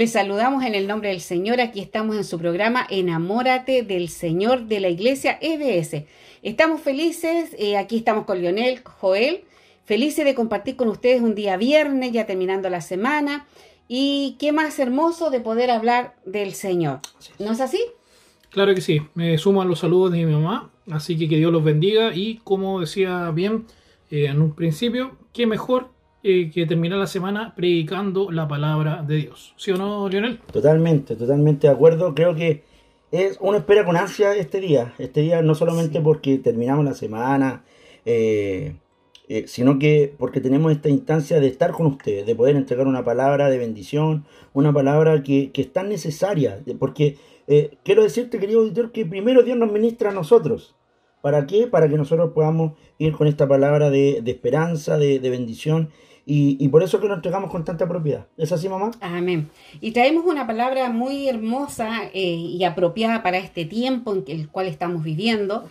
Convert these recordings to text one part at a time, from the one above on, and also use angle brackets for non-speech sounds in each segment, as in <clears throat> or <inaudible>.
Les saludamos en el nombre del Señor. Aquí estamos en su programa Enamórate del Señor de la Iglesia EBS. Estamos felices, eh, aquí estamos con Lionel, Joel, felices de compartir con ustedes un día viernes, ya terminando la semana. Y qué más hermoso de poder hablar del Señor. ¿No es así? Claro que sí. Me sumo a los saludos de mi mamá. Así que que Dios los bendiga. Y como decía bien eh, en un principio, qué mejor eh, que terminar la semana predicando la palabra de Dios. ¿Sí o no, Lionel? Totalmente, totalmente de acuerdo. Creo que es uno espera con ansia este día. Este día no solamente porque terminamos la semana. Eh, eh, sino que porque tenemos esta instancia de estar con ustedes, de poder entregar una palabra de bendición, una palabra que, es tan necesaria, porque eh, quiero decirte, querido auditor, que primero Dios nos ministra a nosotros. ¿Para qué? Para que nosotros podamos ir con esta palabra de, esperanza, de, bendición, y, por eso que nos entregamos con tanta propiedad. ¿Es así, mamá? Amén. Y traemos una palabra muy hermosa eh, y apropiada para este tiempo en el cual estamos viviendo,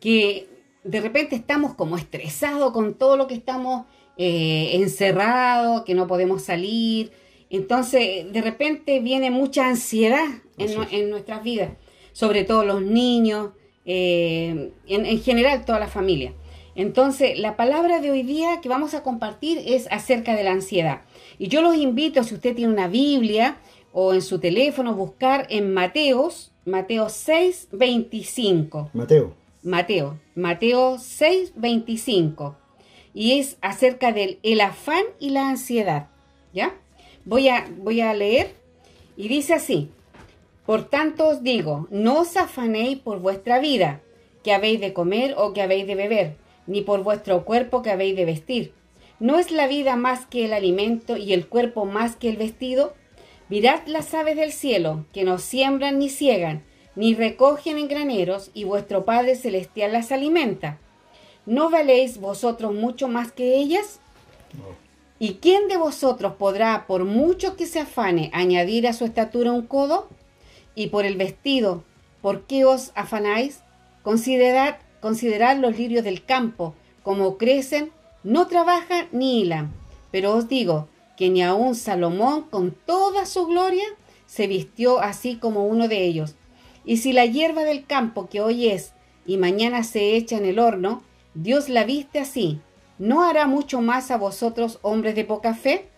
que de repente estamos como estresados con todo lo que estamos eh, encerrados, que no podemos salir. Entonces, de repente viene mucha ansiedad en, nuestras vidas, sobre todo los niños, eh, en, en, general toda la familia. Entonces, la palabra de hoy día que vamos a compartir es acerca de la ansiedad. Y yo los invito, si usted tiene una Biblia o en su teléfono, buscar en Mateos, Mateo 6, 25. Mateo. Mateo, Mateo 6, 25. Y es acerca del el afán y la ansiedad. ¿Ya? Voy a, voy a leer y dice así. Por tanto os digo, no os afanéis por vuestra vida, que habéis de comer o que habéis de beber, ni por vuestro cuerpo que habéis de vestir. ¿No es la vida más que el alimento y el cuerpo más que el vestido? Mirad las aves del cielo, que no siembran ni ciegan, ni recogen en graneros, y vuestro Padre Celestial las alimenta. ¿No valéis vosotros mucho más que ellas? ¿Y quién de vosotros podrá, por mucho que se afane, añadir a su estatura un codo? Y por el vestido, ¿por qué os afanáis? Considerad, considerad los lirios del campo, como crecen, no trabajan ni hilan. Pero os digo que ni aun Salomón, con toda su gloria, se vistió así como uno de ellos. Y si la hierba del campo que hoy es y mañana se echa en el horno, Dios la viste así, ¿no hará mucho más a vosotros, hombres de poca fe?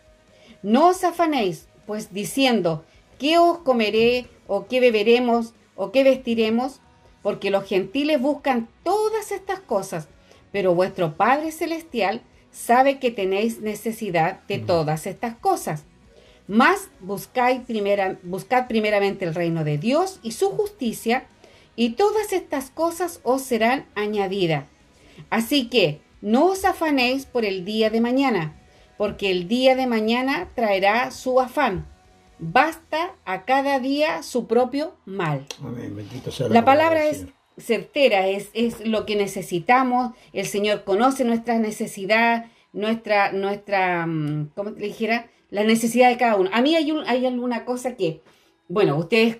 No os afanéis, pues diciendo, ¿qué os comeré, o qué beberemos, o qué vestiremos? Porque los gentiles buscan todas estas cosas, pero vuestro Padre Celestial sabe que tenéis necesidad de todas estas cosas. Más buscad, primera, buscad primeramente el reino de Dios y su justicia, y todas estas cosas os serán añadidas. Así que no os afanéis por el día de mañana, porque el día de mañana traerá su afán. Basta a cada día su propio mal. la, palabra es certera, es, es, lo que necesitamos. El Señor conoce nuestras necesidades, nuestra, nuestra, mm, ¿cómo le dijera? la necesidad de cada uno. A mí hay, hay alguna cosa que, bueno, ustedes,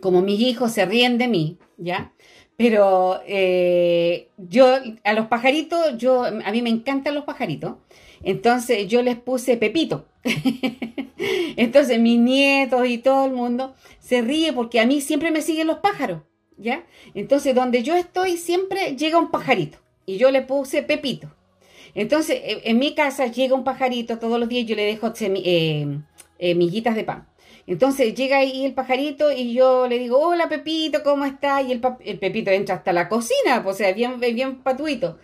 como mis hijos, se ríen de mí, ¿ya? Pero eh, yo, a los pajaritos, yo, a mí me encantan los pajaritos. Entonces yo les puse Pepito. <laughs> Entonces mis nietos y todo el mundo se ríe porque a mí siempre me siguen los pájaros, ¿ya? Entonces donde yo estoy siempre llega un pajarito y yo le puse Pepito. Entonces, e, en mi casa llega un pajarito todos los días, yo le dejo eh, eh, de pan. Entonces llega ahí el pajarito y yo le digo, hola Pepito, ¿cómo está? Y el, Pepito entra hasta la cocina, pues, o sea, bien, bien patuito.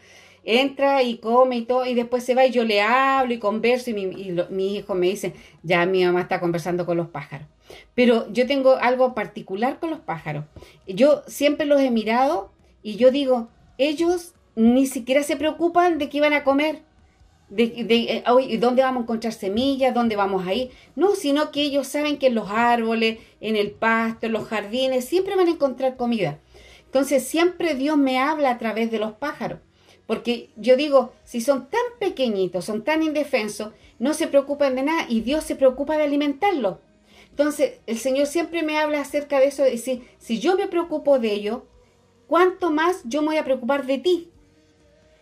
Entra y come y todo, y después se va y yo le hablo y converso y mi, hijo me dice, ya mi mamá está conversando con los pájaros. Pero yo tengo algo particular con los pájaros. Yo siempre los he mirado y yo digo, ellos ni siquiera se preocupan de qué van a comer, de, de eh, dónde vamos a encontrar semillas, dónde vamos a ir. No, sino que ellos saben que en los árboles, en el pasto, en los jardines, siempre van a encontrar comida. Entonces siempre Dios me habla a través de los pájaros. Porque yo digo, si son tan pequeñitos, son tan indefensos, no se preocupan de nada y Dios se preocupa de alimentarlos. Entonces, el Señor siempre me habla acerca de eso, de decir, si yo me preocupo de ellos, ¿cuánto más yo me voy a preocupar de ti?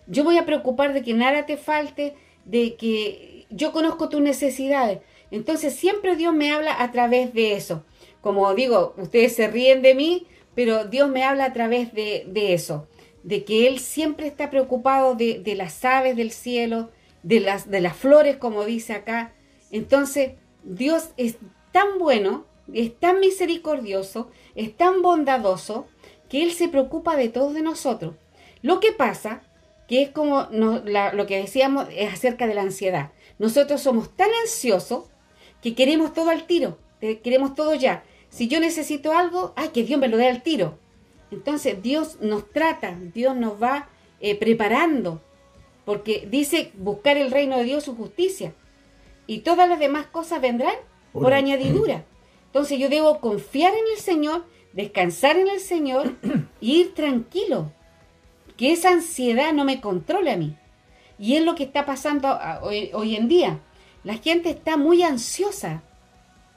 Yo voy a preocupar de que nada te falte, de que yo conozco tus necesidades. Entonces siempre Dios me habla a través de eso. Como digo, ustedes se ríen de mí, pero Dios me habla a través de, eso, de que Él siempre está preocupado de, las aves del cielo, de las, de las flores, como dice acá. Entonces, Dios es tan bueno, es tan misericordioso, es tan bondadoso, que Él se preocupa de todos de nosotros. Lo que pasa, que es como lo que decíamos, es acerca de la ansiedad. Nosotros somos tan ansiosos que queremos todo al tiro, queremos todo ya. Si yo necesito algo, ay, que Dios me lo dé al tiro. Entonces Dios nos trata, Dios nos va eh, preparando, porque dice buscar el reino de Dios, su justicia. Y todas las demás cosas vendrán por añadidura. Entonces yo debo confiar en el Señor, descansar en el Señor e <coughs> ir tranquilo. Que esa ansiedad no me controle a mí. Y es lo que está pasando hoy, en día. La gente está muy ansiosa.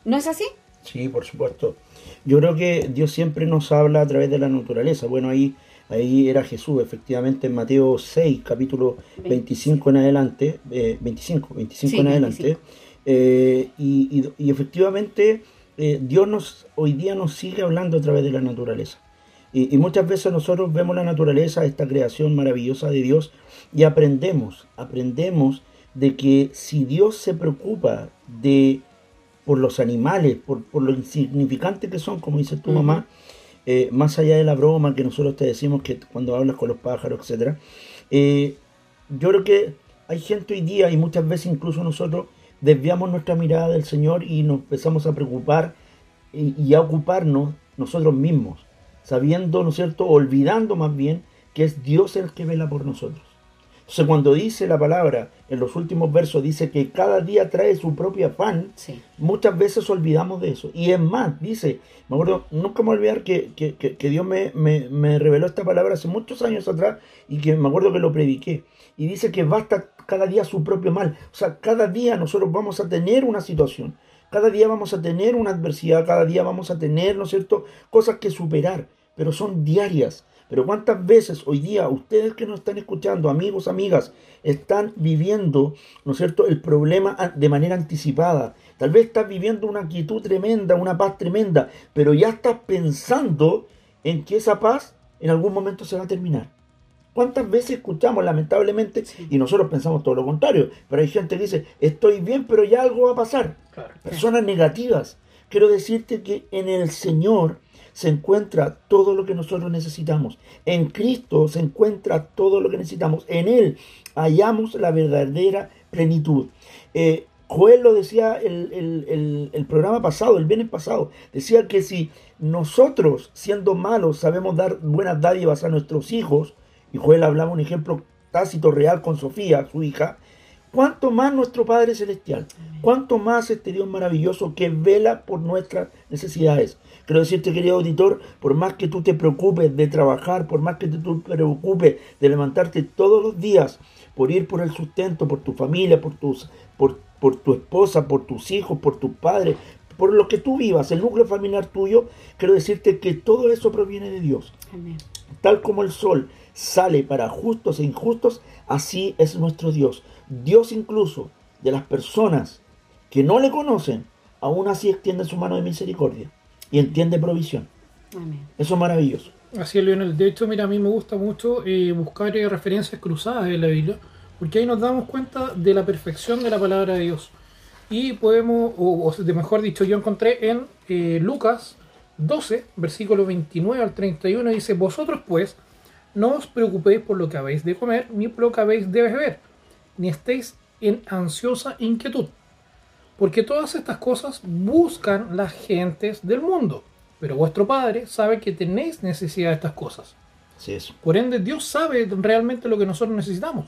¿No es así? Sí, por supuesto. Yo creo que Dios siempre nos habla a través de la naturaleza. Bueno, ahí, ahí era Jesús, efectivamente, en Mateo 6, capítulo 25 en adelante, 25, eh, 25 en adelante. Eh, y, efectivamente, eh, Dios nos, hoy día nos sigue hablando a través de la naturaleza. Y, y, muchas veces nosotros vemos la naturaleza, esta creación maravillosa de Dios, y aprendemos, aprendemos de que si Dios se preocupa de por los animales, por, lo insignificantes que son, como dice tu mamá, eh, más allá de la broma que nosotros te decimos que cuando hablas con los pájaros, etc. Eh, yo creo que hay gente hoy día y muchas veces incluso nosotros desviamos nuestra mirada del Señor y nos empezamos a preocupar y, y a ocuparnos nosotros mismos, sabiendo, ¿no es cierto?, olvidando más bien que es Dios el que vela por nosotros. Entonces cuando dice la palabra, en los últimos versos, dice que cada día trae su propio afán, muchas veces olvidamos de eso. Y es más, dice, me acuerdo, nunca me voy a olvidar que, que, Dios me, me, reveló esta palabra hace muchos años atrás y que me acuerdo que lo prediqué. Y dice que basta cada día su propio mal. O sea, cada día nosotros vamos a tener una situación. Cada día vamos a tener una adversidad, cada día vamos a tener, ¿no es cierto?, cosas que superar, pero son diarias. Pero cuántas veces hoy día ustedes que nos están escuchando, amigos, amigas, están viviendo, ¿no es cierto?, el problema de manera anticipada. Tal vez estás viviendo una quietud tremenda, una paz tremenda, pero ya estás pensando en que esa paz en algún momento se va a terminar. ¿Cuántas veces escuchamos, lamentablemente, y nosotros pensamos todo lo contrario? Pero hay gente que dice, estoy bien, pero ya algo va a pasar. Personas negativas. Quiero decirte que en el Señor se encuentra todo lo que nosotros necesitamos. En Cristo se encuentra todo lo que necesitamos. En Él hallamos la verdadera plenitud. Eh, Joel lo decía el, el, programa pasado, el viernes pasado, decía que si nosotros, siendo malos, sabemos dar buenas dádivas a nuestros hijos, y Joel hablaba un ejemplo tácito real con Sofía, su hija, cuánto más nuestro Padre Celestial, cuánto más este Dios maravilloso que vela por nuestras necesidades. Quiero decirte, querido auditor, por más que tú te preocupes de trabajar, por más que tú te preocupes de levantarte todos los días por ir por el sustento, por tu familia, por, tus, por, por tu esposa, por tus hijos, por tus padres, por lo que tú vivas, el núcleo familiar tuyo, quiero decirte que todo eso proviene de Dios. Tal como el sol sale para justos e injustos, así es nuestro Dios. Dios incluso de las personas que no le conocen, aún así extiende su mano de misericordia y entiende provisión. Eso es maravilloso. Así es, Leonel. De hecho, mira, a mí me gusta mucho eh, buscar eh, referencias cruzadas en la Biblia, porque ahí nos damos cuenta de la perfección de la palabra de Dios. Y podemos, o, de mejor dicho, yo encontré en eh, Lucas 12, versículo 29 al 31, dice, vosotros pues no os preocupéis por lo que habéis de comer, ni por lo que habéis de beber, ni estéis en ansiosa inquietud porque todas estas cosas buscan las gentes del mundo. Pero vuestro Padre sabe que tenéis necesidad de estas cosas. es. Por ende, Dios sabe realmente lo que nosotros necesitamos.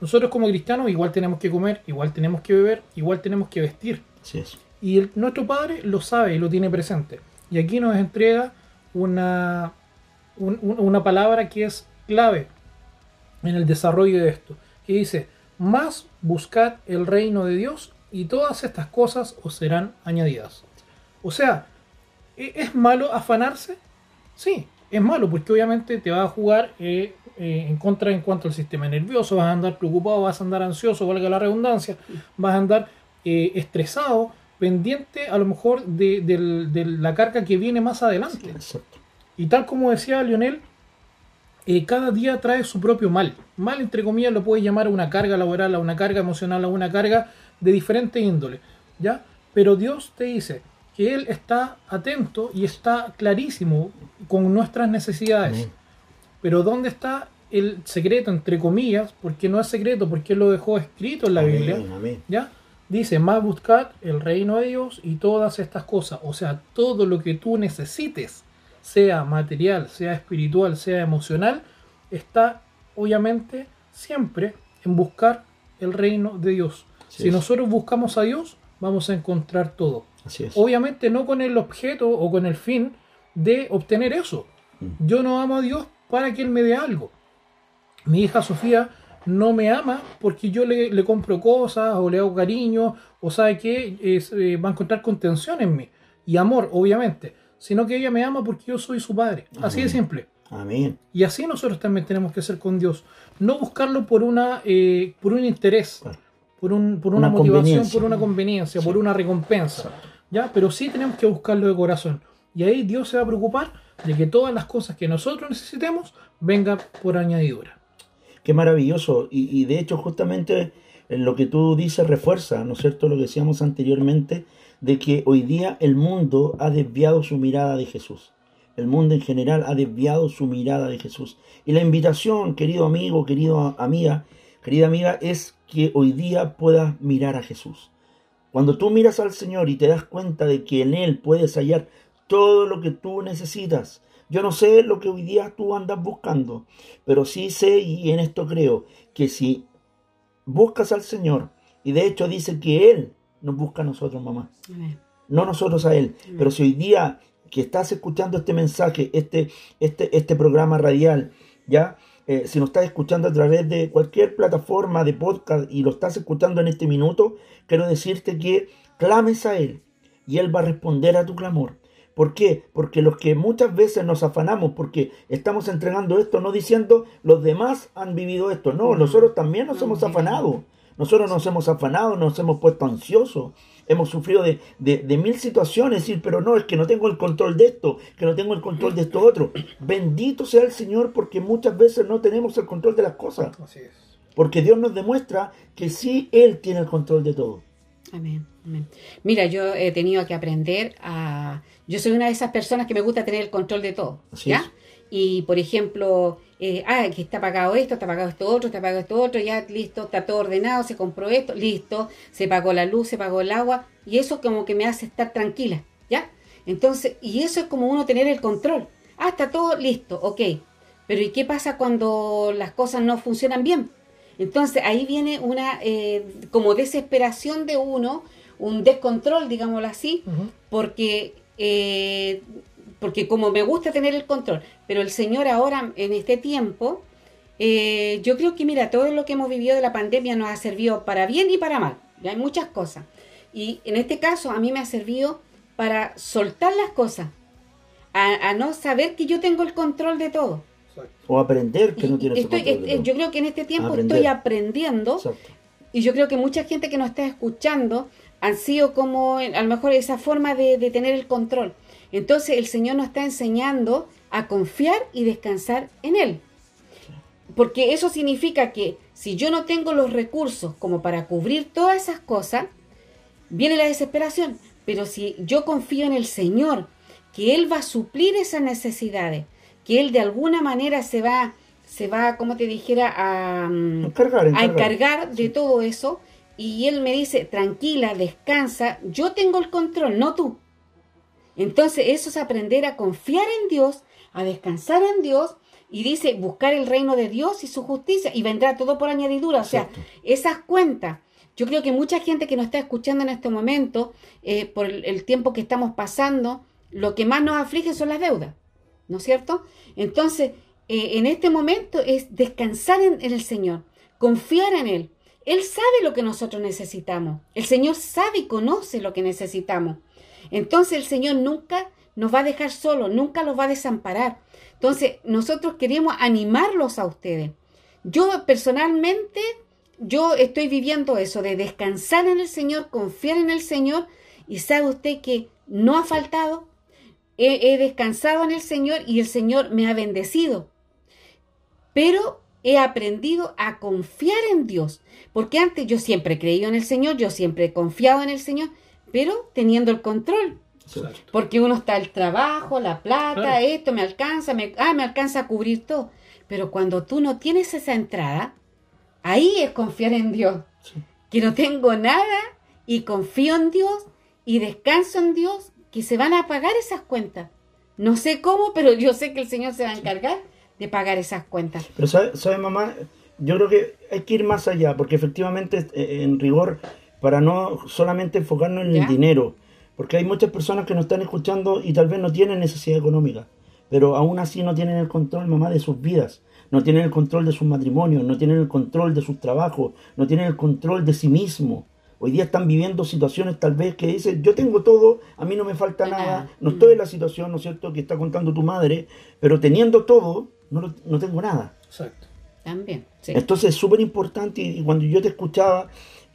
Nosotros como cristianos igual tenemos que comer, igual tenemos que beber, igual tenemos que vestir. es. Y nuestro Padre lo sabe y lo tiene presente. Y aquí nos entrega una, una palabra que es clave en el desarrollo de esto. Que dice, más buscar el reino de Dios y todas estas cosas os serán añadidas. O sea, ¿e-, ¿es malo afanarse? Sí, es malo porque obviamente te va a jugar eh, eh, en contra en cuanto al sistema nervioso, vas a andar preocupado, vas a andar ansioso, valga la redundancia, vas a andar eh, estresado pendiente a lo mejor de, la carga que viene más adelante. Y tal como decía Lionel, cada día trae su propio mal. Mal, entre comillas, lo puedes llamar a una carga laboral, a una carga emocional, a una carga de diferente índole. ¿ya? Pero Dios te dice que Él está atento y está clarísimo con nuestras necesidades. Amén. Pero ¿dónde está el secreto, entre comillas? Porque no es secreto, porque Él lo dejó escrito en la Amén, Biblia. amén. ¿Ya? Dice, más buscad el reino de Dios y todas estas cosas. O sea, todo lo que tú necesites, sea material, sea espiritual, sea emocional, está obviamente siempre en buscar el reino de Dios. Así si es. nosotros buscamos a Dios, vamos a encontrar todo. Así es. Obviamente no con el objeto o con el fin de obtener eso. Mm. Yo no amo a Dios para que Él me dé algo. Mi hija Sofía no me ama porque yo le, le compro cosas o le hago cariño o sabe que eh, va a encontrar contención en mí y amor, obviamente, sino que ella me ama porque yo soy su padre. Así de simple. Amén. Y así nosotros también tenemos que ser con Dios. No buscarlo por una eh, por un interés. Por, un, por una, Una motivación, por una conveniencia, por una recompensa. ¿ya? Pero sí tenemos que buscarlo de corazón. Y ahí Dios se va a preocupar de que todas las cosas que nosotros necesitemos vengan por añadidura. Qué maravilloso. Y, y de hecho, justamente en lo que tú dices refuerza, ¿no es cierto?, lo que decíamos anteriormente, de que hoy día el mundo ha desviado su mirada de Jesús. El mundo en general ha desviado su mirada de Jesús. Y la invitación, querido amigo, querido amiga, querida amiga, es que hoy día puedas mirar a Jesús. Cuando tú miras al Señor y te das cuenta de que en Él puedes hallar todo lo que tú necesitas. Yo no sé lo que hoy día tú andas buscando, pero sí sé y en esto creo que si buscas al Señor, y de hecho dice que Él nos busca a nosotros, mamá, Amén. no nosotros a Él, pero si hoy día que estás escuchando este mensaje, este, este, este programa radial, ¿ya? Eh, si nos estás escuchando a través de cualquier plataforma de podcast y lo estás escuchando en este minuto, quiero decirte que clames a Él y Él va a responder a tu clamor. ¿Por qué? Porque los que muchas veces nos afanamos porque estamos entregando esto, no diciendo los demás han vivido esto, no, No, nosotros también nos no, hemos afanado. Nosotros nos hemos afanado, nos hemos puesto ansiosos, hemos sufrido de, de- de mil situaciones, decir, pero no, es que no tengo el control de esto, que no tengo el control de esto otro. Bendito sea el Señor porque muchas veces no tenemos el control de las cosas, Así es. porque Dios nos demuestra que sí Él tiene el control de todo. Amén, amén. Mira, yo he tenido que aprender a... Yo soy una de esas personas que me gusta tener el control de todo, Así ¿ya? es. Y, por ejemplo, eh, ah, que está pagado esto, está pagado esto otro, está pagado esto otro, ya listo, está todo ordenado, se compró esto, listo, se pagó la luz, se pagó el agua, y eso como que me hace estar tranquila, ¿ya? Entonces, y eso es como uno tener el control. Ah, está todo listo, ok. Pero ¿y qué pasa cuando las cosas no funcionan bien? Entonces ahí viene una eh, como desesperación de uno, un descontrol, digámoslo así, porque, eh, porque como me gusta tener el control, pero el Señor ahora en este tiempo, eh, yo creo que mira, todo lo que hemos vivido de la pandemia nos ha servido para bien y para mal, ya hay muchas cosas. Y en este caso a mí me ha servido para soltar las cosas, a, a no saber que yo tengo el control de todo. O aprender que no tienes el estoy- control de todo. yo creo que en este tiempo Aprender. estoy aprendiendo Exacto. y yo creo que mucha gente que nos está escuchando han sido como a lo mejor esa forma de, de tener el control. Entonces el Señor nos está enseñando a confiar y descansar en Él. Porque eso significa que si yo no tengo los recursos como para cubrir todas esas cosas, viene la desesperación. Pero si yo confío en el Señor, que Él va a suplir esas necesidades, que Él de alguna manera se va, se va, como te dijera, a, mm, Encargar, a encargar. encargar de todo eso. Y él me dice, tranquila, descansa, yo tengo el control, no tú. Entonces eso es aprender a confiar en Dios, a descansar en Dios y dice, buscar el reino de Dios y su justicia y vendrá todo por añadidura. O sea, Exacto. esas cuentas. Yo creo que mucha gente que nos está escuchando en este momento, eh, por el, tiempo que estamos pasando, lo que más nos aflige son las deudas, ¿no es cierto? Entonces, eh, en este momento es descansar en, en el Señor, confiar en Él. Él sabe lo que nosotros necesitamos. El Señor sabe y conoce lo que necesitamos. Entonces el Señor nunca nos va a dejar solos, nunca los va a desamparar. Entonces nosotros queremos animarlos a ustedes. Yo personalmente, yo estoy viviendo eso de descansar en el Señor, confiar en el Señor Y sabe usted que no ha faltado, he, he descansado en el Señor y el Señor me ha bendecido. Pero he aprendido a confiar en Dios, porque antes yo siempre he creído en el Señor, yo siempre he confiado en el Señor, pero teniendo el control. Exacto. Porque uno está el trabajo, la plata, Claro. esto me alcanza, me, ah, me alcanza a cubrir todo. Pero cuando tú no tienes esa entrada, ahí es confiar en Dios. Sí. Que no tengo nada y confío en Dios y descanso en Dios, que se van a pagar esas cuentas. No sé cómo, pero yo sé que el Señor se va a encargar de pagar esas cuentas. Pero ¿sabe, sabe, mamá? Yo creo que hay que ir más allá, porque efectivamente, eh, en rigor, para no solamente enfocarnos en ¿Ya? el dinero, porque hay muchas personas que nos están escuchando y tal vez no tienen necesidad económica, pero aún así no tienen el control, mamá, de sus vidas, no tienen el control de sus matrimonios, no tienen el control de sus trabajos, no tienen el control de sí mismo. Hoy día están viviendo situaciones tal vez que dicen, yo tengo todo, a mí no me falta Nada. nada, no estoy en la situación, ¿no es cierto?, que está contando tu madre, pero teniendo todo, no, lo- no tengo nada. Exacto. También. Sí. Entonces es súper importante y, y cuando yo te escuchaba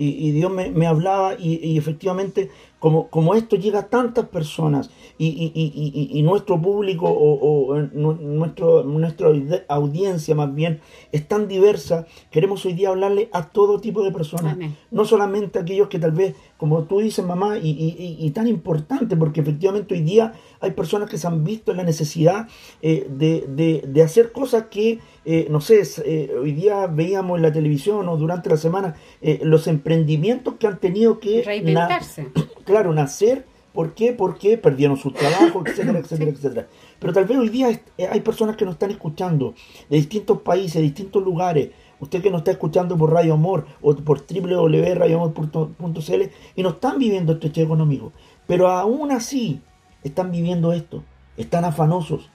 y, y Dios me, me hablaba y, y efectivamente como, como esto llega a tantas personas y, y- y- y- y nuestro público o, o nu- nuestro, nuestra audi- audiencia más bien es tan diversa, queremos hoy día hablarle a todo tipo de personas, Amén. no solamente a aquellos que tal vez, como tú dices mamá, y, y- y- y tan importante porque efectivamente hoy día hay personas que se han visto en la necesidad eh, de, de- de hacer cosas que, eh, no sé, eh, hoy día veíamos en la televisión o durante la semana eh, los emprendimientos que han tenido que na- Reinventarse. <clears throat> claro, nacer. ¿Por qué? Porque perdieron su trabajo, <coughs> etcétera, etcétera, etcétera. Pero tal vez hoy día hay personas que nos están escuchando de distintos países, de distintos lugares. Usted que nos está escuchando por Radio Amor o por www.radioamor.cl y no están viviendo este hecho económico. Pero aún así están viviendo esto. Están afanosos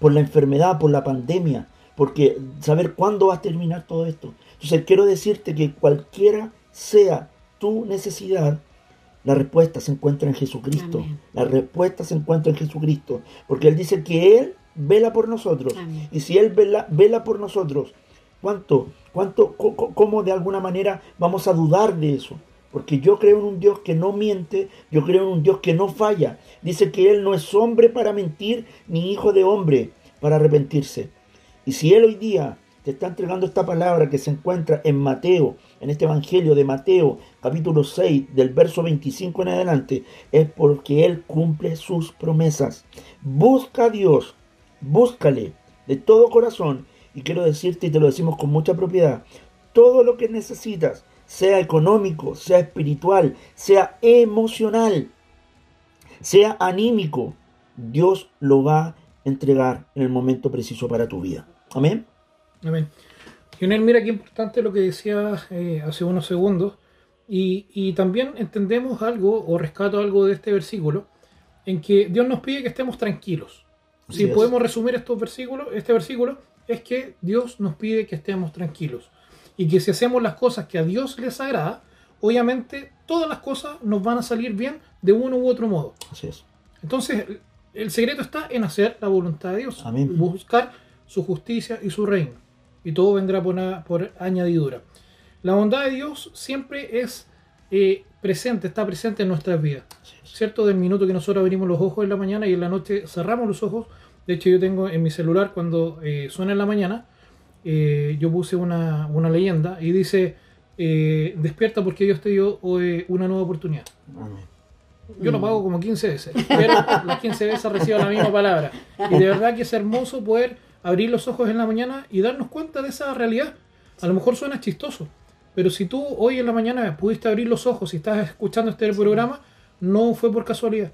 por la enfermedad, por la pandemia, porque saber cuándo va a terminar todo esto. Entonces quiero decirte que cualquiera sea tu necesidad, la respuesta se encuentra en Jesucristo. Amén. La respuesta se encuentra en Jesucristo. Porque Él dice que Él vela por nosotros. Amén. Y si Él vela, vela por nosotros, ¿cuánto, cuánto, cómo de alguna manera vamos a dudar de eso? Porque yo creo en un Dios que no miente, yo creo en un Dios que no falla. Dice que Él no es hombre para mentir, ni hijo de hombre para arrepentirse. Y si Él hoy día te está entregando esta palabra que se encuentra en Mateo, en este Evangelio de Mateo, capítulo 6, del verso 25 en adelante, es porque Él cumple sus promesas. Busca a Dios, búscale de todo corazón. Y quiero decirte, y te lo decimos con mucha propiedad, todo lo que necesitas, sea económico, sea espiritual, sea emocional, sea anímico, Dios lo va a entregar en el momento preciso para tu vida. Amén. Amén. Lionel, mira qué importante lo que decías eh, hace unos segundos. Y, y también entendemos algo o rescato algo de este versículo en que Dios nos pide que estemos tranquilos. Si podemos resumir estos versículos, este versículo es que Dios nos pide que estemos tranquilos y que si hacemos las cosas que a Dios les agrada, obviamente todas las cosas nos van a salir bien de uno u otro modo. Así es. Entonces, el secreto está en hacer la voluntad de Dios, Amén. buscar su justicia y su reino, y todo vendrá por, añadidura. La bondad de Dios siempre es eh, presente, está presente en nuestras vidas. ¿cierto? Del minuto que nosotros abrimos los ojos en la mañana y en la noche cerramos los ojos. De hecho, yo tengo en mi celular cuando eh, suena en la mañana, eh, yo puse una, una leyenda y dice, eh, despierta porque Dios te dio eh, una nueva oportunidad. Amén. Yo lo pago como 15 veces, pero las 15 veces recibo la misma palabra. Y de verdad que es hermoso poder abrir los ojos en la mañana y darnos cuenta de esa realidad. A lo mejor suena chistoso, pero si tú hoy en la mañana pudiste abrir los ojos y estás escuchando este programa, no fue por casualidad.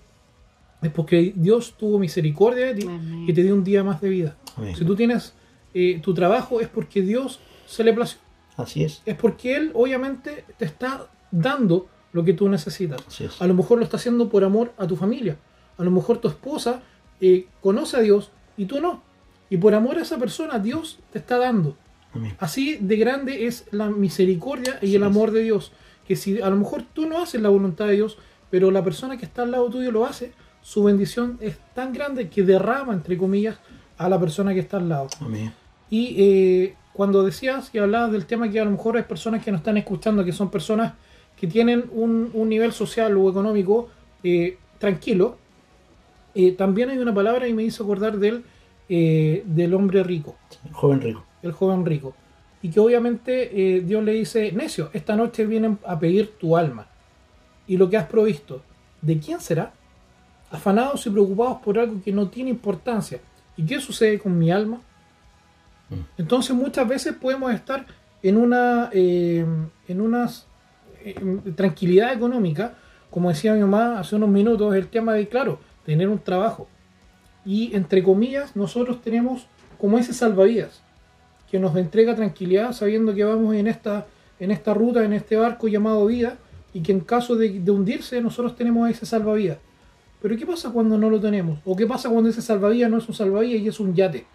Es porque Dios tuvo misericordia de ti Amén. y te dio un día más de vida. Amén. Si tú tienes eh, tu trabajo es porque Dios se le plació. Así es. Es porque Él obviamente te está dando lo que tú necesitas. Así es. A lo mejor lo está haciendo por amor a tu familia. A lo mejor tu esposa eh, conoce a Dios y tú no. Y por amor a esa persona Dios te está dando. Amén. Así de grande es la misericordia y el amor de Dios. Que si a lo mejor tú no haces la voluntad de Dios, pero la persona que está al lado tuyo lo hace, su bendición es tan grande que derrama, entre comillas, a la persona que está al lado. Amén. Y eh, cuando decías y hablabas del tema que a lo mejor hay personas que nos están escuchando, que son personas que tienen un, un nivel social o económico eh, tranquilo, eh, también hay una palabra y me hizo acordar del, eh, del hombre rico, El joven rico. el joven rico. Y que obviamente eh, Dios le dice, necio, esta noche vienen a pedir tu alma. Y lo que has provisto, ¿de quién será? Afanados y preocupados por algo que no tiene importancia. ¿Y qué sucede con mi alma? Entonces muchas veces podemos estar en una eh, en unas eh, tranquilidad económica, como decía mi mamá hace unos minutos, el tema de, claro, tener un trabajo. Y entre comillas, nosotros tenemos como ese salvavidas, que nos entrega tranquilidad sabiendo que vamos en esta, en esta ruta, en este barco llamado vida, y que en caso de, de hundirse nosotros tenemos ese salvavidas. Pero ¿qué pasa cuando no lo tenemos? ¿O qué pasa cuando ese salvavidas no es un salvavidas y es un yate?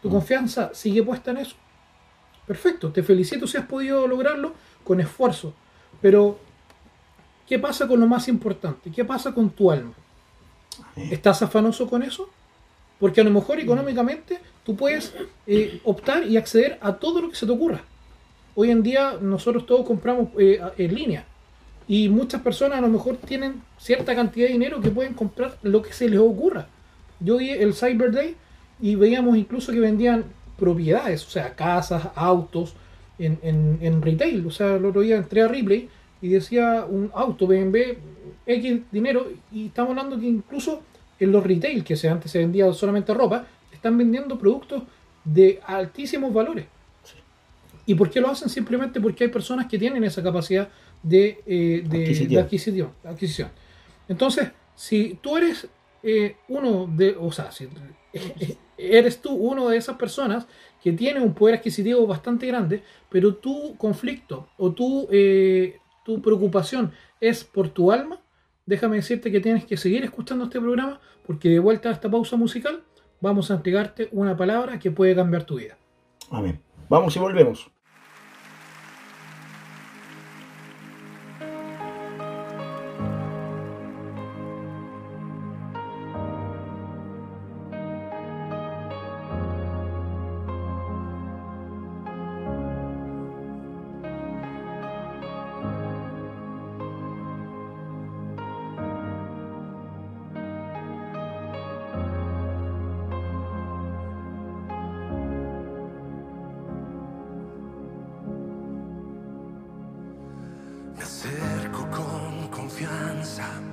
¿Tu confianza sigue puesta en eso? Perfecto, te felicito si has podido lograrlo con esfuerzo. Pero, ¿qué pasa con lo más importante? ¿Qué pasa con tu alma? ¿Estás afanoso con eso? Porque a lo mejor económicamente tú puedes eh, optar y acceder a todo lo que se te ocurra. Hoy en día nosotros todos compramos eh, en línea y muchas personas a lo mejor tienen cierta cantidad de dinero que pueden comprar lo que se les ocurra. Yo vi el Cyber Day y veíamos incluso que vendían propiedades, o sea, casas, autos en, en, en retail. O sea, el otro día entré a Ripley y decía un auto BMW X dinero y estamos hablando que incluso en los retail, que antes se vendía solamente ropa, están vendiendo productos de altísimos valores. ¿Y por qué lo hacen? Simplemente porque hay personas que tienen esa capacidad de, eh, de- adquisición, adquisición. Entonces, si tú eres eh, uno de, o sea, si <laughs> eres tú uno de esas personas que tiene un poder adquisitivo bastante grande, pero tu conflicto o tu, eh, tu preocupación es por tu alma, déjame decirte que tienes que seguir escuchando este programa porque de vuelta a esta pausa musical vamos a entregarte una palabra que puede cambiar tu vida. Amén. Vamos y volvemos. Confianza ante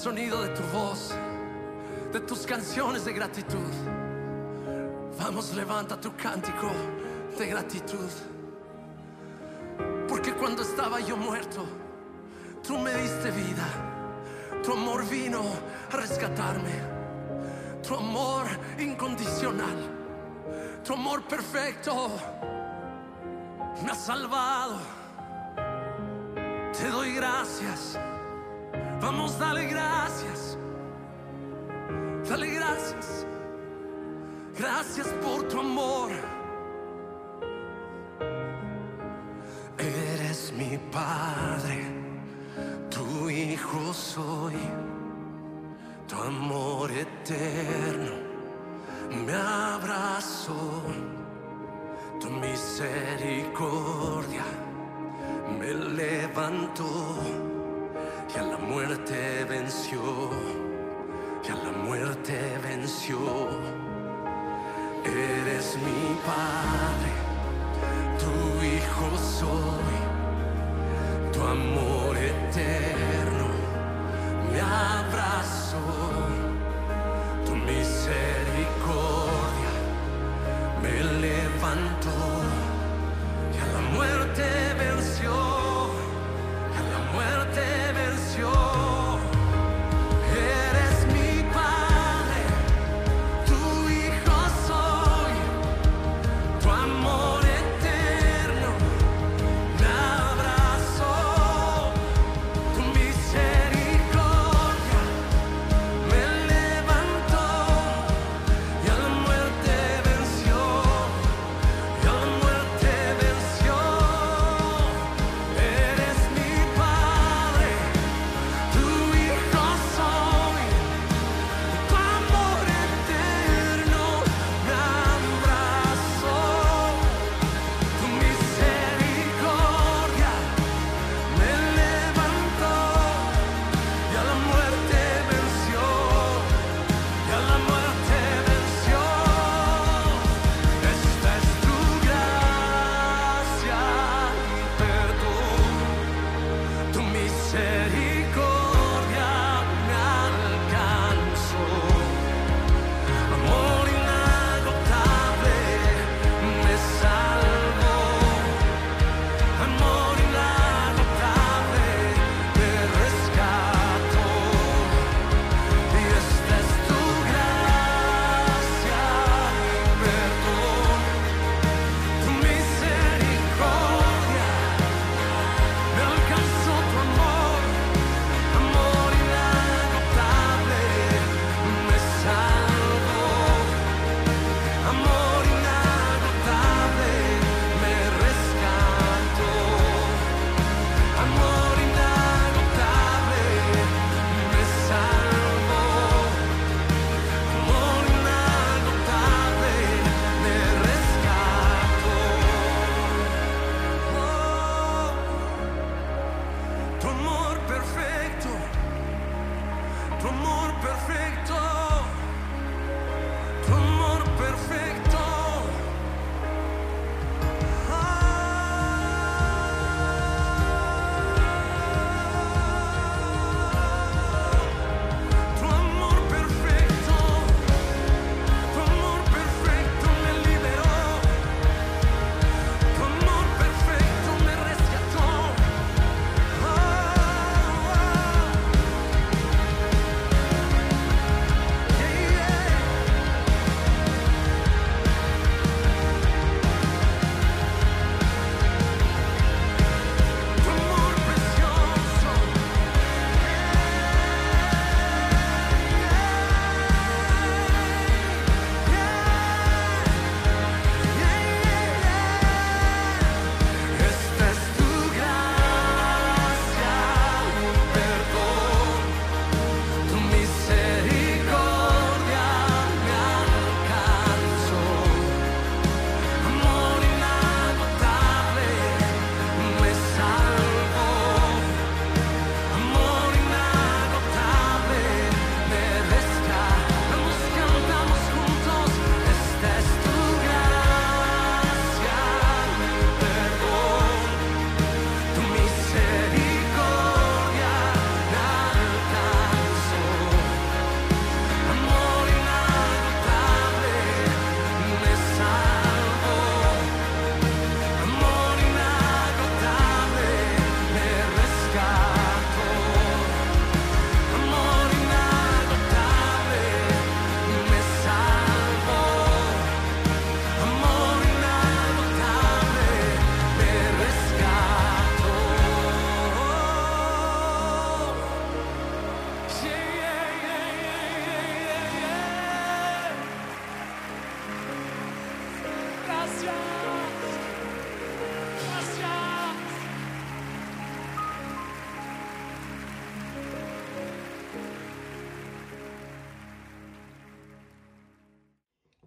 sonido de tu voz, de tus canciones de gratitud. Vamos, levanta tu cántico de gratitud. Porque cuando estaba yo muerto, tú me diste vida. Tu amor vino a rescatarme. Tu amor incondicional. Tu amor perfecto me ha salvado. Te doy gracias. Vamos, dale gracias. Dale gracias. Gracias por tu amor. Eres mi padre, tu hijo soy. Tu amor eterno me abrazó. Tu misericordia me levantó muerte venció. Y a la muerte venció. Eres mi padre, tu hijo soy, tu amor eterno me abrazó, tu misericordia me levantó y a la muerte venció, y a la muerte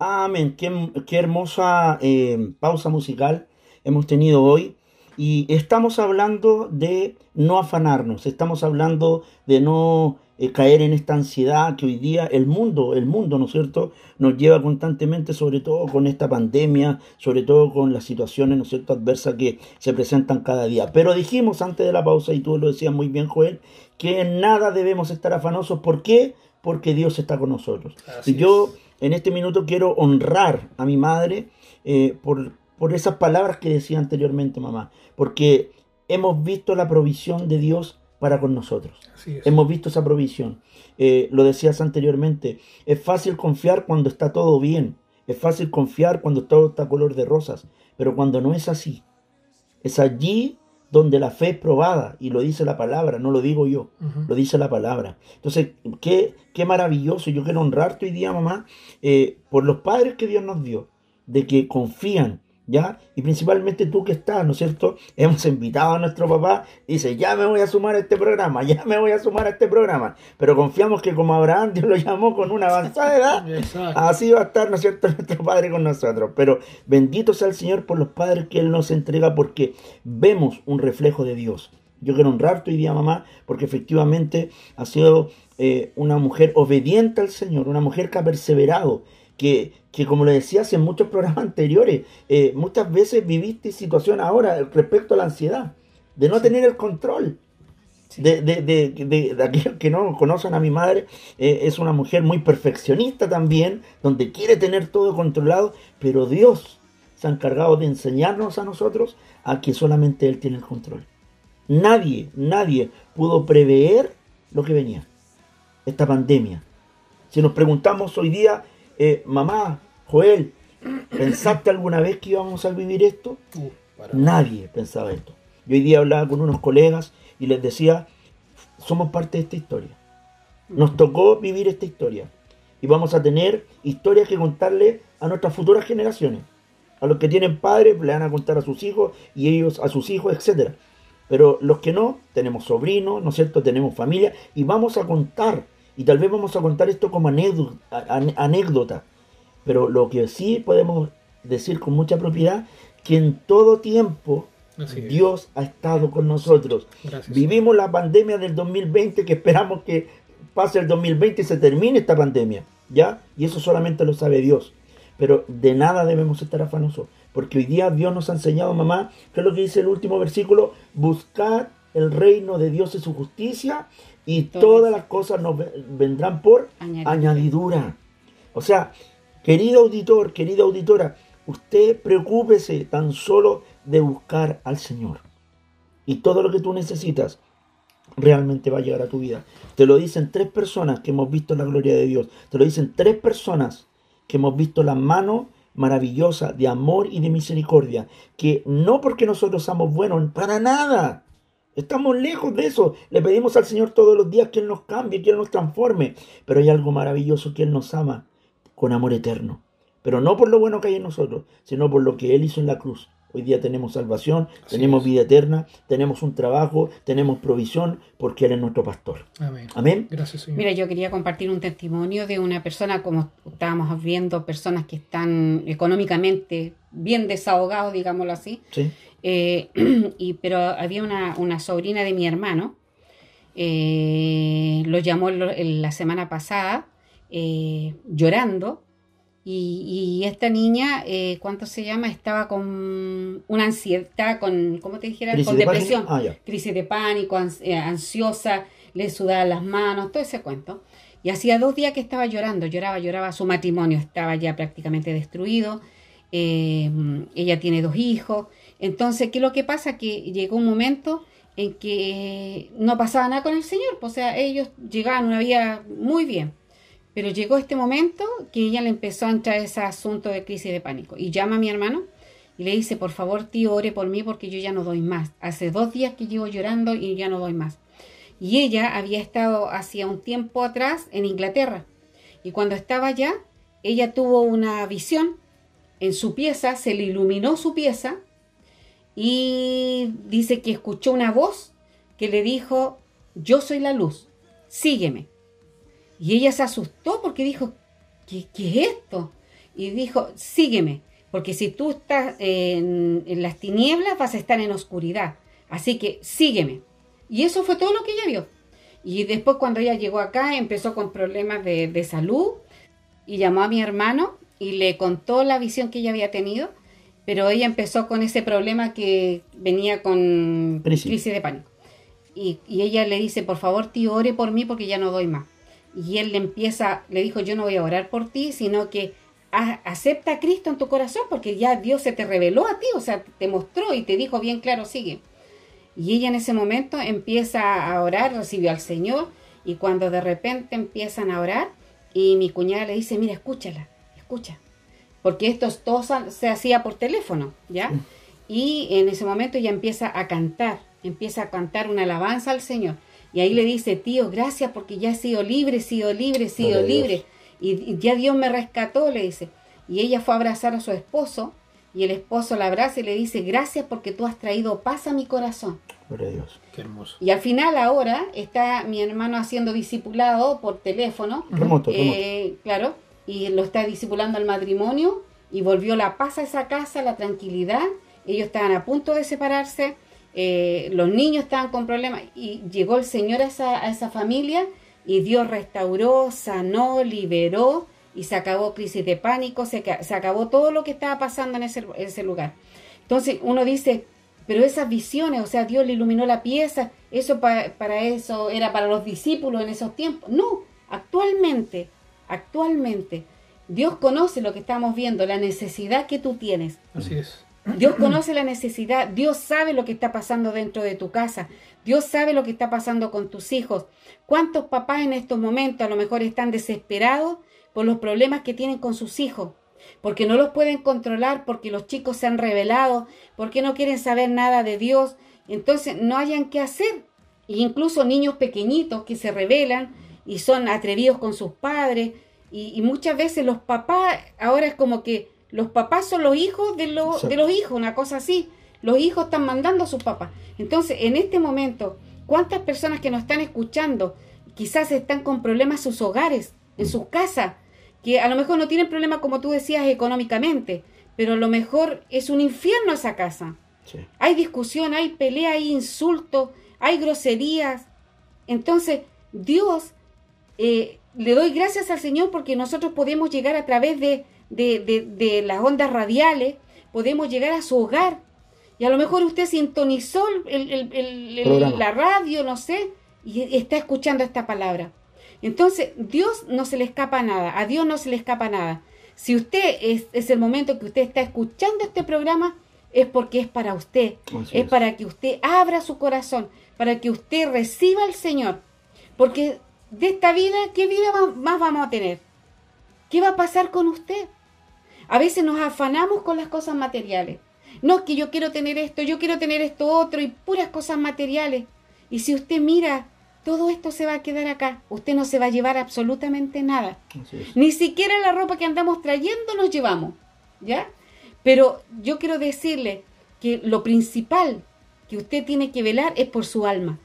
Amén. Qué, qué hermosa eh, pausa musical hemos tenido hoy. Y estamos hablando de no afanarnos, estamos hablando de no eh, caer en esta ansiedad que hoy día el mundo, el mundo, ¿no es cierto?, nos lleva constantemente, sobre todo con esta pandemia, sobre todo con las situaciones, ¿no es cierto?, adversas que se presentan cada día. Pero dijimos antes de la pausa, y tú lo decías muy bien, Joel, que en nada debemos estar afanosos. ¿Por qué? Porque Dios está con nosotros. Así yo en este minuto quiero honrar a mi madre eh, por, por esas palabras que decía anteriormente mamá, porque hemos visto la provisión de Dios para con nosotros. Hemos visto esa provisión. Eh, lo decías anteriormente, es fácil confiar cuando está todo bien, es fácil confiar cuando todo está color de rosas, pero cuando no es así, es allí donde la fe es probada, y lo dice la palabra, no lo digo yo, lo dice la palabra. Entonces, qué, qué maravilloso, yo quiero honrarte hoy día, mamá, eh, por los padres que Dios nos dio, de que confían, ¿ya? Y principalmente tú que estás, ¿no es cierto? Hemos invitado a nuestro papá, dice, ya me voy a sumar a este programa, ya me voy a sumar a este programa, pero confiamos que como Abraham Dios lo llamó con una avanzada edad, <laughs> Exacto. Así va a estar, ¿no es cierto?, <laughs> nuestro Padre con nosotros. Pero bendito sea el Señor por los padres que Él nos entrega porque vemos un reflejo de Dios. Yo quiero honrar tu día, mamá, porque efectivamente ha sido eh, una mujer obediente al Señor, una mujer que ha perseverado, que, que como le decías en muchos programas anteriores, eh, muchas veces viviste situación ahora respecto a la ansiedad, de no tener el control. De, de, de, de- que no conocen a mi madre, eh, es una mujer muy perfeccionista también, donde quiere tener todo controlado, pero Dios se ha encargado de enseñarnos a nosotros a que solamente Él tiene el control. Nadie, nadie pudo prever lo que venía, esta pandemia. Si nos preguntamos hoy día, eh, mamá, Joel, ¿pensaste alguna vez que íbamos a vivir esto? Uh. Nadie pensaba esto. Yo hoy día hablaba con unos colegas y les decía, somos parte de esta historia. Nos tocó vivir esta historia. Y vamos a tener historias que contarle a nuestras futuras generaciones. A los que tienen padres le van a contar a sus hijos y ellos a sus hijos, etc. Pero los que no, tenemos sobrinos, ¿no es cierto? Tenemos familia y vamos a contar. Y tal vez vamos a contar esto como anécdota, an- anécdota. Pero lo que sí podemos decir con mucha propiedad, que en todo tiempo. Dios ha estado con nosotros. Gracias. Vivimos la pandemia del 2020 que esperamos que pase el 2020 y se termine esta pandemia, ¿ya? Y eso solamente lo sabe Dios. Pero de nada debemos estar afanosos, porque hoy día Dios nos ha enseñado, mamá, que es lo que dice el último versículo, buscar el reino de Dios y su justicia y Todo todas las cosas nos ve- vendrán por Añadidura. añadidura. O sea, querido auditor, querida auditora, usted preocúpese tan solo de buscar al Señor. Y todo lo que tú necesitas realmente va a llegar a tu vida. Te lo dicen tres personas que hemos visto la gloria de Dios. Te lo dicen tres personas que hemos visto la mano maravillosa de amor y de misericordia. Que no porque nosotros somos buenos, para nada. Estamos lejos de eso. Le pedimos al Señor todos los días que Él nos cambie, que Él nos transforme. Pero hay algo maravilloso que Él nos ama con amor eterno. Pero no por lo bueno que hay en nosotros, sino por lo que Él hizo en la cruz. Hoy día tenemos salvación, Así tenemos es. vida eterna, tenemos un trabajo, tenemos provisión, porque Él es nuestro pastor. Amén. Amén. Gracias, Señor. Mira, yo quería compartir un testimonio de una persona, como estábamos viendo, personas que están económicamente bien desahogados, digámoslo así. Sí. Eh, <clears throat> y, pero había una, una sobrina de mi hermano, eh, lo llamó la semana pasada eh, llorando. Y, y esta niña, eh, ¿cuánto se llama? Estaba con una ansiedad, con, ¿cómo te dijera? Crisis Con de depresión. Ah, crisis de pánico, ans- eh, ansiosa, le sudaban las manos, todo ese cuento. Y hacía dos días que estaba llorando, lloraba, lloraba, su matrimonio estaba ya prácticamente destruido, eh, ella tiene dos hijos, entonces, ¿qué es lo que pasa? Que llegó un momento en que no pasaba nada con el Señor, pues, o sea, ellos llegaban una vida muy bien, pero llegó este momento que ella le empezó a entrar ese asunto de crisis de pánico y llama a mi hermano y le dice, por favor, tío, ore por mí porque yo ya no doy más. Hace dos días que llevo llorando y ya no doy más. Y ella había estado hacía un tiempo atrás en Inglaterra. Y cuando estaba allá, ella tuvo una visión en su pieza, se le iluminó su pieza y dice que escuchó una voz que le dijo, yo soy la luz, sígueme. Y ella se asustó porque dijo, ¿qué, qué es esto? y dijo, sígueme, porque si tú estás en, en las tinieblas vas a estar en oscuridad, así que sígueme. Y eso fue todo lo que ella vio. Y después cuando ella llegó acá empezó con problemas de, de salud y llamó a mi hermano y le contó la visión que ella había tenido, pero ella empezó con ese problema que venía con Crisis. crisis, de pánico. Y, y ella le dice, por favor, tío, ore por mí porque ya no doy más. Y él le empieza, le dijo, yo no voy a orar por ti, sino que a- acepta a Cristo en tu corazón porque ya Dios se te reveló a ti, o sea, te mostró y te dijo bien claro, sigue. Y ella en ese momento empieza a orar, recibió al Señor y cuando de repente empiezan a orar y mi cuñada le dice, mira, escúchala, escucha. Porque esto es- todo se hacía por teléfono, ¿ya? Y en ese momento ella empieza a cantar, empieza a cantar una alabanza al Señor. Y ahí le dice, tío, gracias porque ya he sido libre, he sido libre, he sido Dios. libre. Y, y ya Dios me rescató, le dice. Y ella fue a abrazar a su esposo y el esposo la abraza y le dice, gracias porque tú has traído paz a mi corazón. Gloria a Dios. Qué hermoso. Y al final ahora está mi hermano haciendo discipulado por teléfono. Remoto, remoto. Eh, claro, y lo está discipulando al matrimonio y volvió la paz a esa casa, la tranquilidad. Ellos estaban a punto de separarse, eh, los niños estaban con problemas y llegó el Señor a esa, familia y Dios restauró, sanó, liberó y se acabó crisis de pánico, se, ca- se acabó todo lo que estaba pasando en ese, lugar. Entonces uno dice, pero esas visiones, o sea, Dios le iluminó la pieza, eso pa- para eso era para los discípulos en esos tiempos. No, actualmente, actualmente, Dios conoce lo que estamos viendo, la necesidad que tú tienes. Así es. Dios conoce la necesidad, Dios sabe lo que está pasando dentro de tu casa, Dios sabe lo que está pasando con tus hijos. ¿Cuántos papás en estos momentos a lo mejor están desesperados por los problemas que tienen con sus hijos? Porque no los pueden controlar, porque los chicos se han revelado, porque no quieren saber nada de Dios, entonces no hayan qué hacer. E incluso niños pequeñitos que se rebelan y son atrevidos con sus padres, y, y muchas veces los papás, ahora es como que los papás son los hijos de, los de los hijos, una cosa así. Los hijos están mandando a sus papás. Entonces, en este momento, ¿cuántas personas que nos están escuchando quizás están con problemas en sus hogares, en sus casas, que a lo mejor no tienen problemas, como tú decías, económicamente, pero a lo mejor es un infierno esa casa? Sí. Hay discusión, hay pelea, hay insultos, hay groserías. Entonces, Dios, eh, le doy gracias al Señor porque nosotros podemos llegar a través de, de, de- de las ondas radiales, podemos llegar a su hogar. Y a lo mejor usted sintonizó el- el- la radio, no sé, y está escuchando esta palabra. Entonces, Dios no se le escapa nada, a Dios no se le escapa nada. Si usted es, es el momento que usted está escuchando este programa, es porque es para usted, Así es es. para que usted abra su corazón, para que usted reciba al Señor. Porque de esta vida, ¿qué vida más vamos a tener? ¿Qué va a pasar con usted? A veces nos afanamos con las cosas materiales. No, que yo quiero tener esto, yo quiero tener esto otro y puras cosas materiales. Y si usted mira, todo esto se va a quedar acá. Usted no se va a llevar absolutamente nada. Ni siquiera la ropa que andamos trayendo nos llevamos, ¿ya? Pero yo quiero decirle que lo principal que usted tiene que velar es por su alma,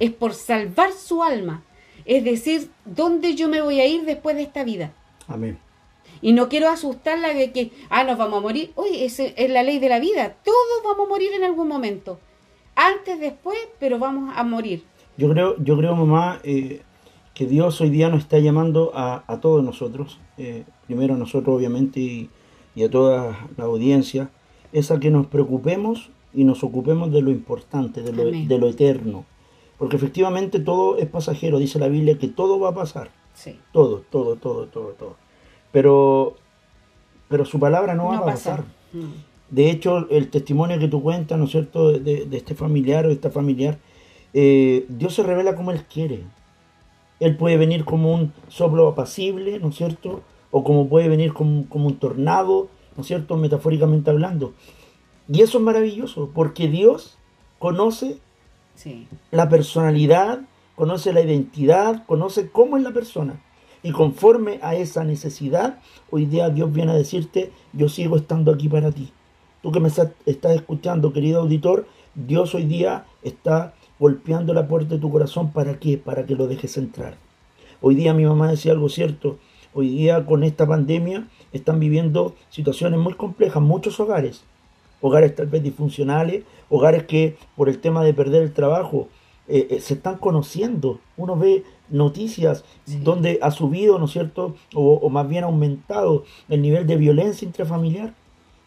es por salvar su alma, es decir, ¿dónde yo me voy a ir después de esta vida? Amén. Y no quiero asustarla de que, ah, nos vamos a morir. Oye, esa es la ley de la vida, todos vamos a morir en algún momento, antes, después, pero vamos a morir. Yo creo, yo creo mamá, eh, que Dios hoy día nos está llamando a, a todos nosotros, eh, primero a nosotros obviamente y, y a toda la audiencia, es a que nos preocupemos y nos ocupemos de lo importante, de lo, de lo eterno. Porque efectivamente todo es pasajero, dice la Biblia que todo va a pasar, Sí. todo, todo, todo, todo, todo. Pero, pero su palabra no, va a pasa. pasar. Mm. De hecho, el testimonio que tú cuentas, ¿no es cierto?, de, de este familiar o esta familiar, eh, Dios se revela como Él quiere. Él puede venir como un soplo apacible, ¿no es cierto?, o como puede venir como, como un tornado, ¿no es cierto?, metafóricamente hablando. Y eso es maravilloso, porque Dios conoce Sí. la personalidad, conoce la identidad, conoce cómo es la persona. Y conforme a esa necesidad, hoy día Dios viene a decirte, yo sigo estando aquí para ti. Tú que me estás escuchando, querido auditor, Dios hoy día está golpeando la puerta de tu corazón. ¿Para qué? Para que lo dejes entrar. Hoy día mi mamá decía algo cierto. hoy día con esta pandemia están viviendo situaciones muy complejas, muchos hogares, hogares tal vez disfuncionales, hogares que por el tema de perder el trabajo eh, eh, se están conociendo. Uno ve noticias donde ha subido, ¿no es cierto? O, o, más bien ha aumentado el nivel de violencia intrafamiliar.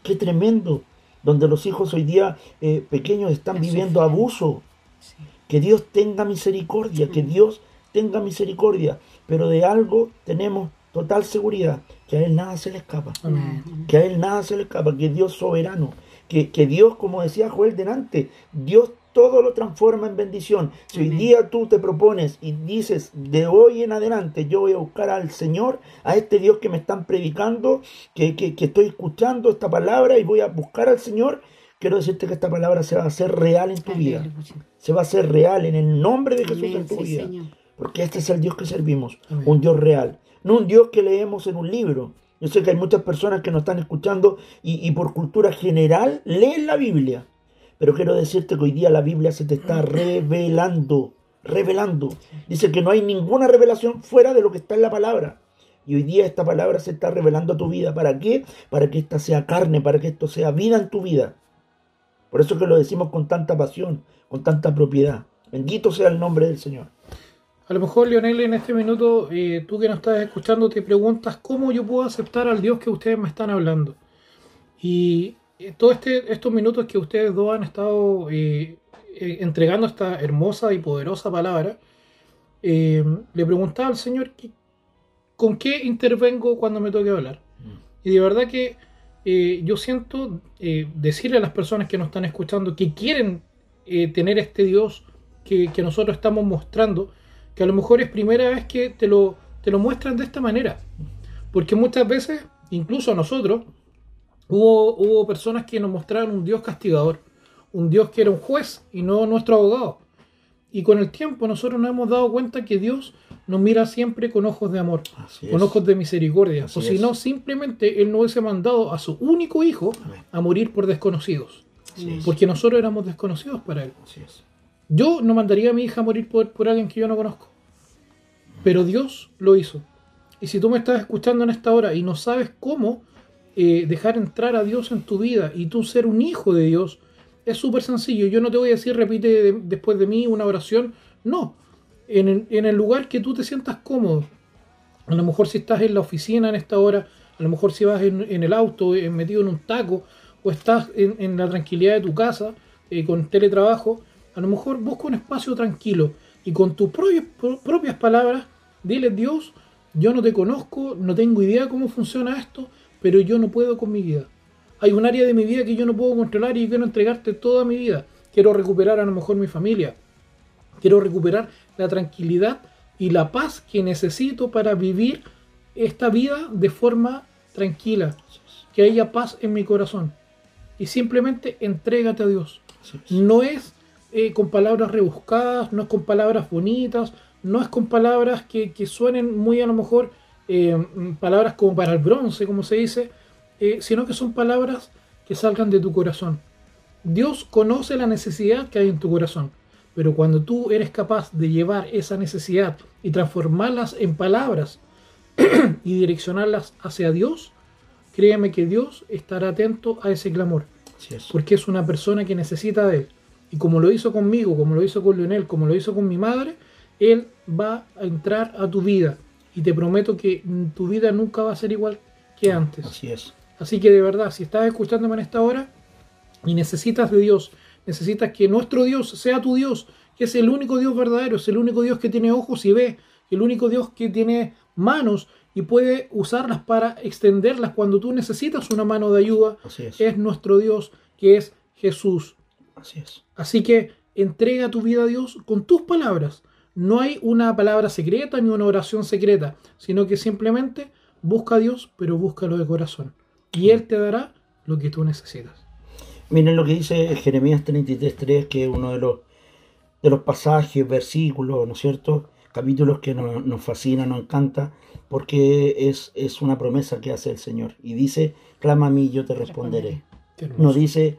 Qué tremendo. Donde los hijos hoy día eh, pequeños están viviendo abuso. Sí. Que Dios tenga misericordia, que Dios tenga misericordia. Pero de algo tenemos total seguridad, que a Él nada se le escapa. Amén. Que a Él nada se le escapa, que Dios soberano. Que, que Dios, como decía Joel delante, Dios todo lo transforma en bendición. Si hoy día tú te propones y dices, de hoy en adelante yo voy a buscar al Señor, a este Dios que me están predicando, que, que, que estoy escuchando esta palabra y voy a buscar al Señor, quiero decirte que esta palabra se va a hacer real en tu vida. Se va a hacer real en el nombre de Jesús en tu vida. Porque este es el Dios que servimos, un Dios real, no un Dios que leemos en un libro. Yo sé que hay muchas personas que nos están escuchando y, y por cultura general leen la Biblia. Pero quiero decirte que hoy día la Biblia se te está revelando, revelando. Dice que no hay ninguna revelación fuera de lo que está en la palabra. Y hoy día esta palabra se está revelando a tu vida. ¿Para qué? Para que esta sea carne, para que esto sea vida en tu vida. Por eso que lo decimos con tanta pasión, con tanta propiedad. Bendito sea el nombre del Señor. A lo mejor, Leonel, en este minuto, eh, tú que nos estás escuchando, te preguntas cómo yo puedo aceptar al Dios que ustedes me están hablando. Y todos este, estos minutos que ustedes dos han estado eh, eh, entregando esta hermosa y poderosa palabra, eh, le preguntaba al Señor que, con qué intervengo cuando me toque hablar. Y de verdad que yo siento decirle a las personas que nos están escuchando que quieren tener este Dios que, que, nosotros estamos mostrando, que a lo mejor es primera vez que te lo, te lo muestran de esta manera. Porque muchas veces, incluso a nosotros, Hubo, hubo personas que nos mostraron un Dios castigador, un Dios que era un juez y no nuestro abogado. Y con el tiempo nosotros nos hemos dado cuenta que Dios nos mira siempre con ojos de amor, con ojos de misericordia. o si no, simplemente Él no hubiese mandado a su único hijo a morir por desconocidos. Porque nosotros éramos desconocidos para Él. Yo no mandaría a mi hija a morir por, por alguien que yo no conozco. Pero Dios lo hizo. Y si tú me estás escuchando en esta hora y no sabes cómo eh, dejar entrar a Dios en tu vida y tú ser un hijo de Dios, es súper sencillo. Yo no te voy a decir repite después de mí una oración. No. En el, lugar que tú te sientas cómodo. A lo mejor si estás en la oficina en esta hora, a lo mejor si vas en, el auto eh, metido en un taco, o estás en, la tranquilidad de tu casa eh, con teletrabajo, a lo mejor busca un espacio tranquilo y con tus propias palabras, dile Dios, yo no te conozco, no tengo idea cómo funciona esto, pero yo no puedo con mi vida. Hay un área de mi vida que yo no puedo controlar y quiero entregarte toda mi vida. Quiero recuperar a lo mejor mi familia. Quiero recuperar la tranquilidad y la paz que necesito para vivir esta vida de forma tranquila. Que haya paz en mi corazón. Y simplemente entrégate a Dios. No es eh, con palabras rebuscadas, no es con palabras bonitas, no es con palabras que, que suenen muy a lo mejor eh, palabras como para el bronce, como se dice, eh, sino que son palabras que salgan de tu corazón. Dios conoce la necesidad que hay en tu corazón, pero cuando tú eres capaz de llevar esa necesidad y transformarlas en palabras <clears throat> y direccionarlas hacia Dios, créeme que Dios estará atento a ese clamor, porque es una persona que necesita de Él. Y como lo hizo conmigo, como lo hizo con Leonel, como lo hizo con mi madre, Él va a entrar a tu vida y te prometo que tu vida nunca va a ser igual que antes. Así es. Así que de verdad, si estás escuchándome en esta hora y necesitas de Dios, necesitas que nuestro Dios sea tu Dios, que es el único Dios verdadero, es el único Dios que tiene ojos y ve, el único Dios que tiene manos y puede usarlas para extenderlas cuando tú necesitas una mano de ayuda, Así es. es nuestro Dios, que es Jesús. Así es. Así que entrega tu vida a Dios con tus palabras, no hay una palabra secreta ni una oración secreta, sino que simplemente busca a Dios, pero búscalo de corazón. Y Él te dará lo que tú necesitas. Miren lo que dice Jeremías 33.3, que es uno de los, de los pasajes, versículos, ¿no es cierto? Capítulos que nos, nos fascina, nos encanta, porque es, es una promesa que hace el Señor. Y dice, clama a mí, yo te responderé. No dice,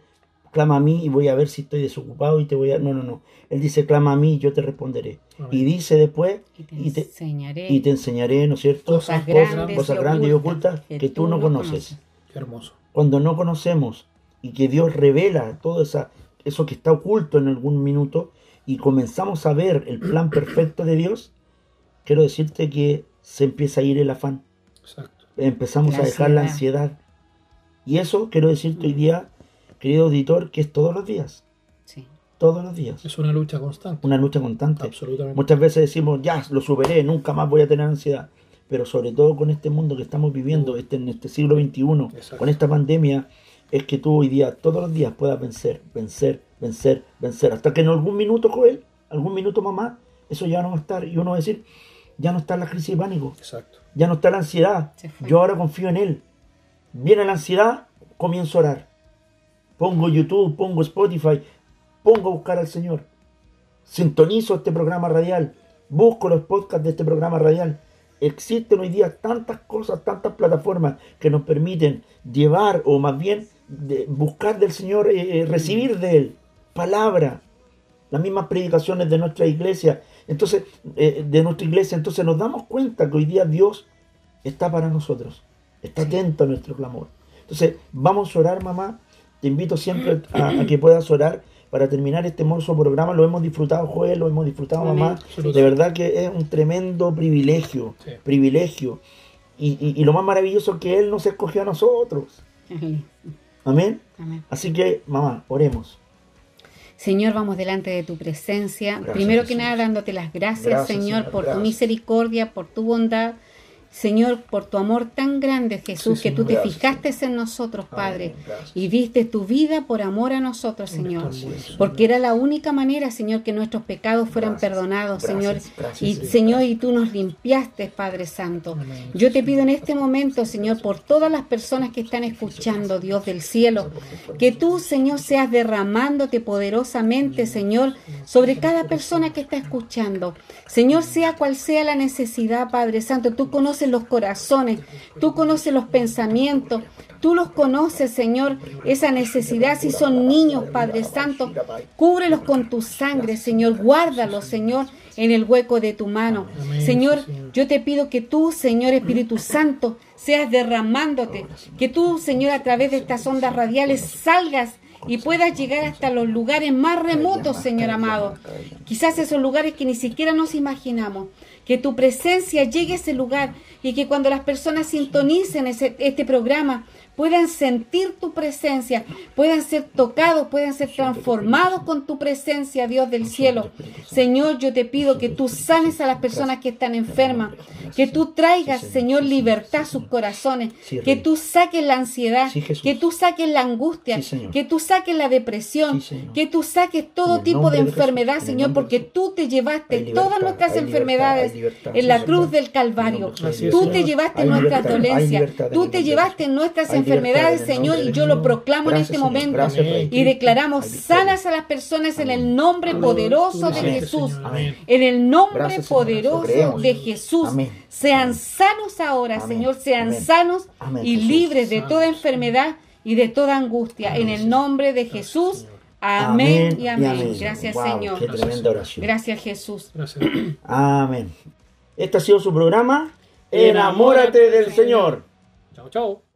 clama a mí y voy a ver si estoy desocupado y te voy a... No, no, no. Él dice, clama a mí y yo te responderé. Y dice después, Y te y te, enseñaré. y te enseñaré, ¿no es cierto? Cosas grandes cosas y grandes y ocultas que, tú no conoces. Qué hermoso. Cuando no conocemos y que Dios revela todo esa, eso que está oculto en algún minuto y comenzamos a ver el plan <clears throat> perfecto de Dios, quiero decirte que se empieza a ir el afán. Exacto. Empezamos La a dejar la ansiedad. ansiedad. Y eso quiero decirte hoy día, querido auditor, que es todos los días. Sí. Todos los días. Es una lucha constante. Una lucha constante. Absolutamente. Muchas veces decimos, ya, lo superé, nunca más voy a tener ansiedad. Pero sobre todo con este mundo que estamos viviendo, este, en este siglo XXI, Exacto. con esta pandemia, es que tú hoy día, todos los días, puedas vencer, vencer, vencer, vencer. Hasta que en algún minuto, Joel, algún minuto mamá, eso ya no va a estar. Y uno va a decir, ya no está la crisis de pánico, Exacto. ya no está la ansiedad. Yo ahora confío en Él. Viene la ansiedad, comienzo a orar. Pongo YouTube, pongo Spotify, pongo a buscar al Señor. Sintonizo este programa radial, busco los podcasts de este programa radial. Existen hoy día tantas cosas, tantas plataformas que nos permiten llevar o más bien de- buscar del Señor, eh, eh, recibir de Él palabra, las mismas predicaciones de nuestra iglesia. Entonces, eh, de nuestra iglesia, entonces nos damos cuenta que hoy día Dios está para nosotros, está atento a nuestro clamor. Entonces, vamos a orar, mamá. Te invito siempre a, a que puedas orar para terminar este hermoso programa. Lo hemos disfrutado, Joel, lo hemos disfrutado, mamá. De verdad que es un tremendo privilegio, Sí. privilegio. Y, y- y lo más maravilloso es que Él nos escogió a nosotros. Amén. Amén. Así que, mamá, oremos. Señor, vamos delante de tu presencia. Gracias, Primero que Jesús. nada, dándote las gracias, Gracias, Señor, Señor, por tu misericordia, por tu bondad. Señor, por tu amor tan grande, Jesús, Sí, que tú te Gracias, fijaste en nosotros, Padre, Amén, y viste tu vida por amor a nosotros, Señor. Porque era la única manera, Señor, que nuestros pecados fueran Gracias, perdonados, Señor. y Señor. Señor, y tú nos limpiaste, Padre Santo. Amén. Yo te pido en este momento, Señor, por todas las personas que están escuchando, Dios del cielo, que tú, Señor, seas derramándote poderosamente, Señor, sobre cada persona que está escuchando. Señor, sea cual sea la necesidad, Padre Santo, tú conoces los corazones, tú conoces los pensamientos, tú los conoces, Señor, esa necesidad. Si son niños, Padre Santo, cúbrelos con tu sangre, Señor, guárdalos, Señor, en el hueco de tu mano. Señor. yo te pido que tú, Señor Espíritu Santo, seas derramándote, que tú, Señor, a través de estas ondas radiales salgas y puedas llegar hasta los lugares más remotos, Señor amado. Quizás esos lugares que ni siquiera nos imaginamos. Que tu presencia llegue a ese lugar y que cuando las personas sintonicen ese- este programa puedan sentir tu presencia, puedan ser tocados, puedan ser transformados con tu presencia, Dios del cielo. Señor, yo te pido que tú sanes a las personas que están enfermas, que tú traigas, Señor, libertad a sus corazones, que tú saques la ansiedad, que tú saques la angustia, que tú saques la depresión, que tú saques todo tipo de enfermedad, Señor, porque tú te llevaste todas nuestras enfermedades en la cruz del Calvario. Tú te llevaste nuestras dolencias, tú te llevaste nuestras enfermedades, en el Señor, y yo lo proclamo en este momento. Y declaramos sanas a las personas en el nombre poderoso de Jesús. En el nombre poderoso de Jesús. Sean sanos ahora. Señor, sean sanos y libres de toda enfermedad y de toda angustia. En el nombre de Jesús. Amén y amén. Gracias, Wow, Señor. Qué tremenda oración. Gracias, Jesús. Gracias. <clears throat> Amén. Este ha sido su programa. Enamórate del Señor. chao, chao.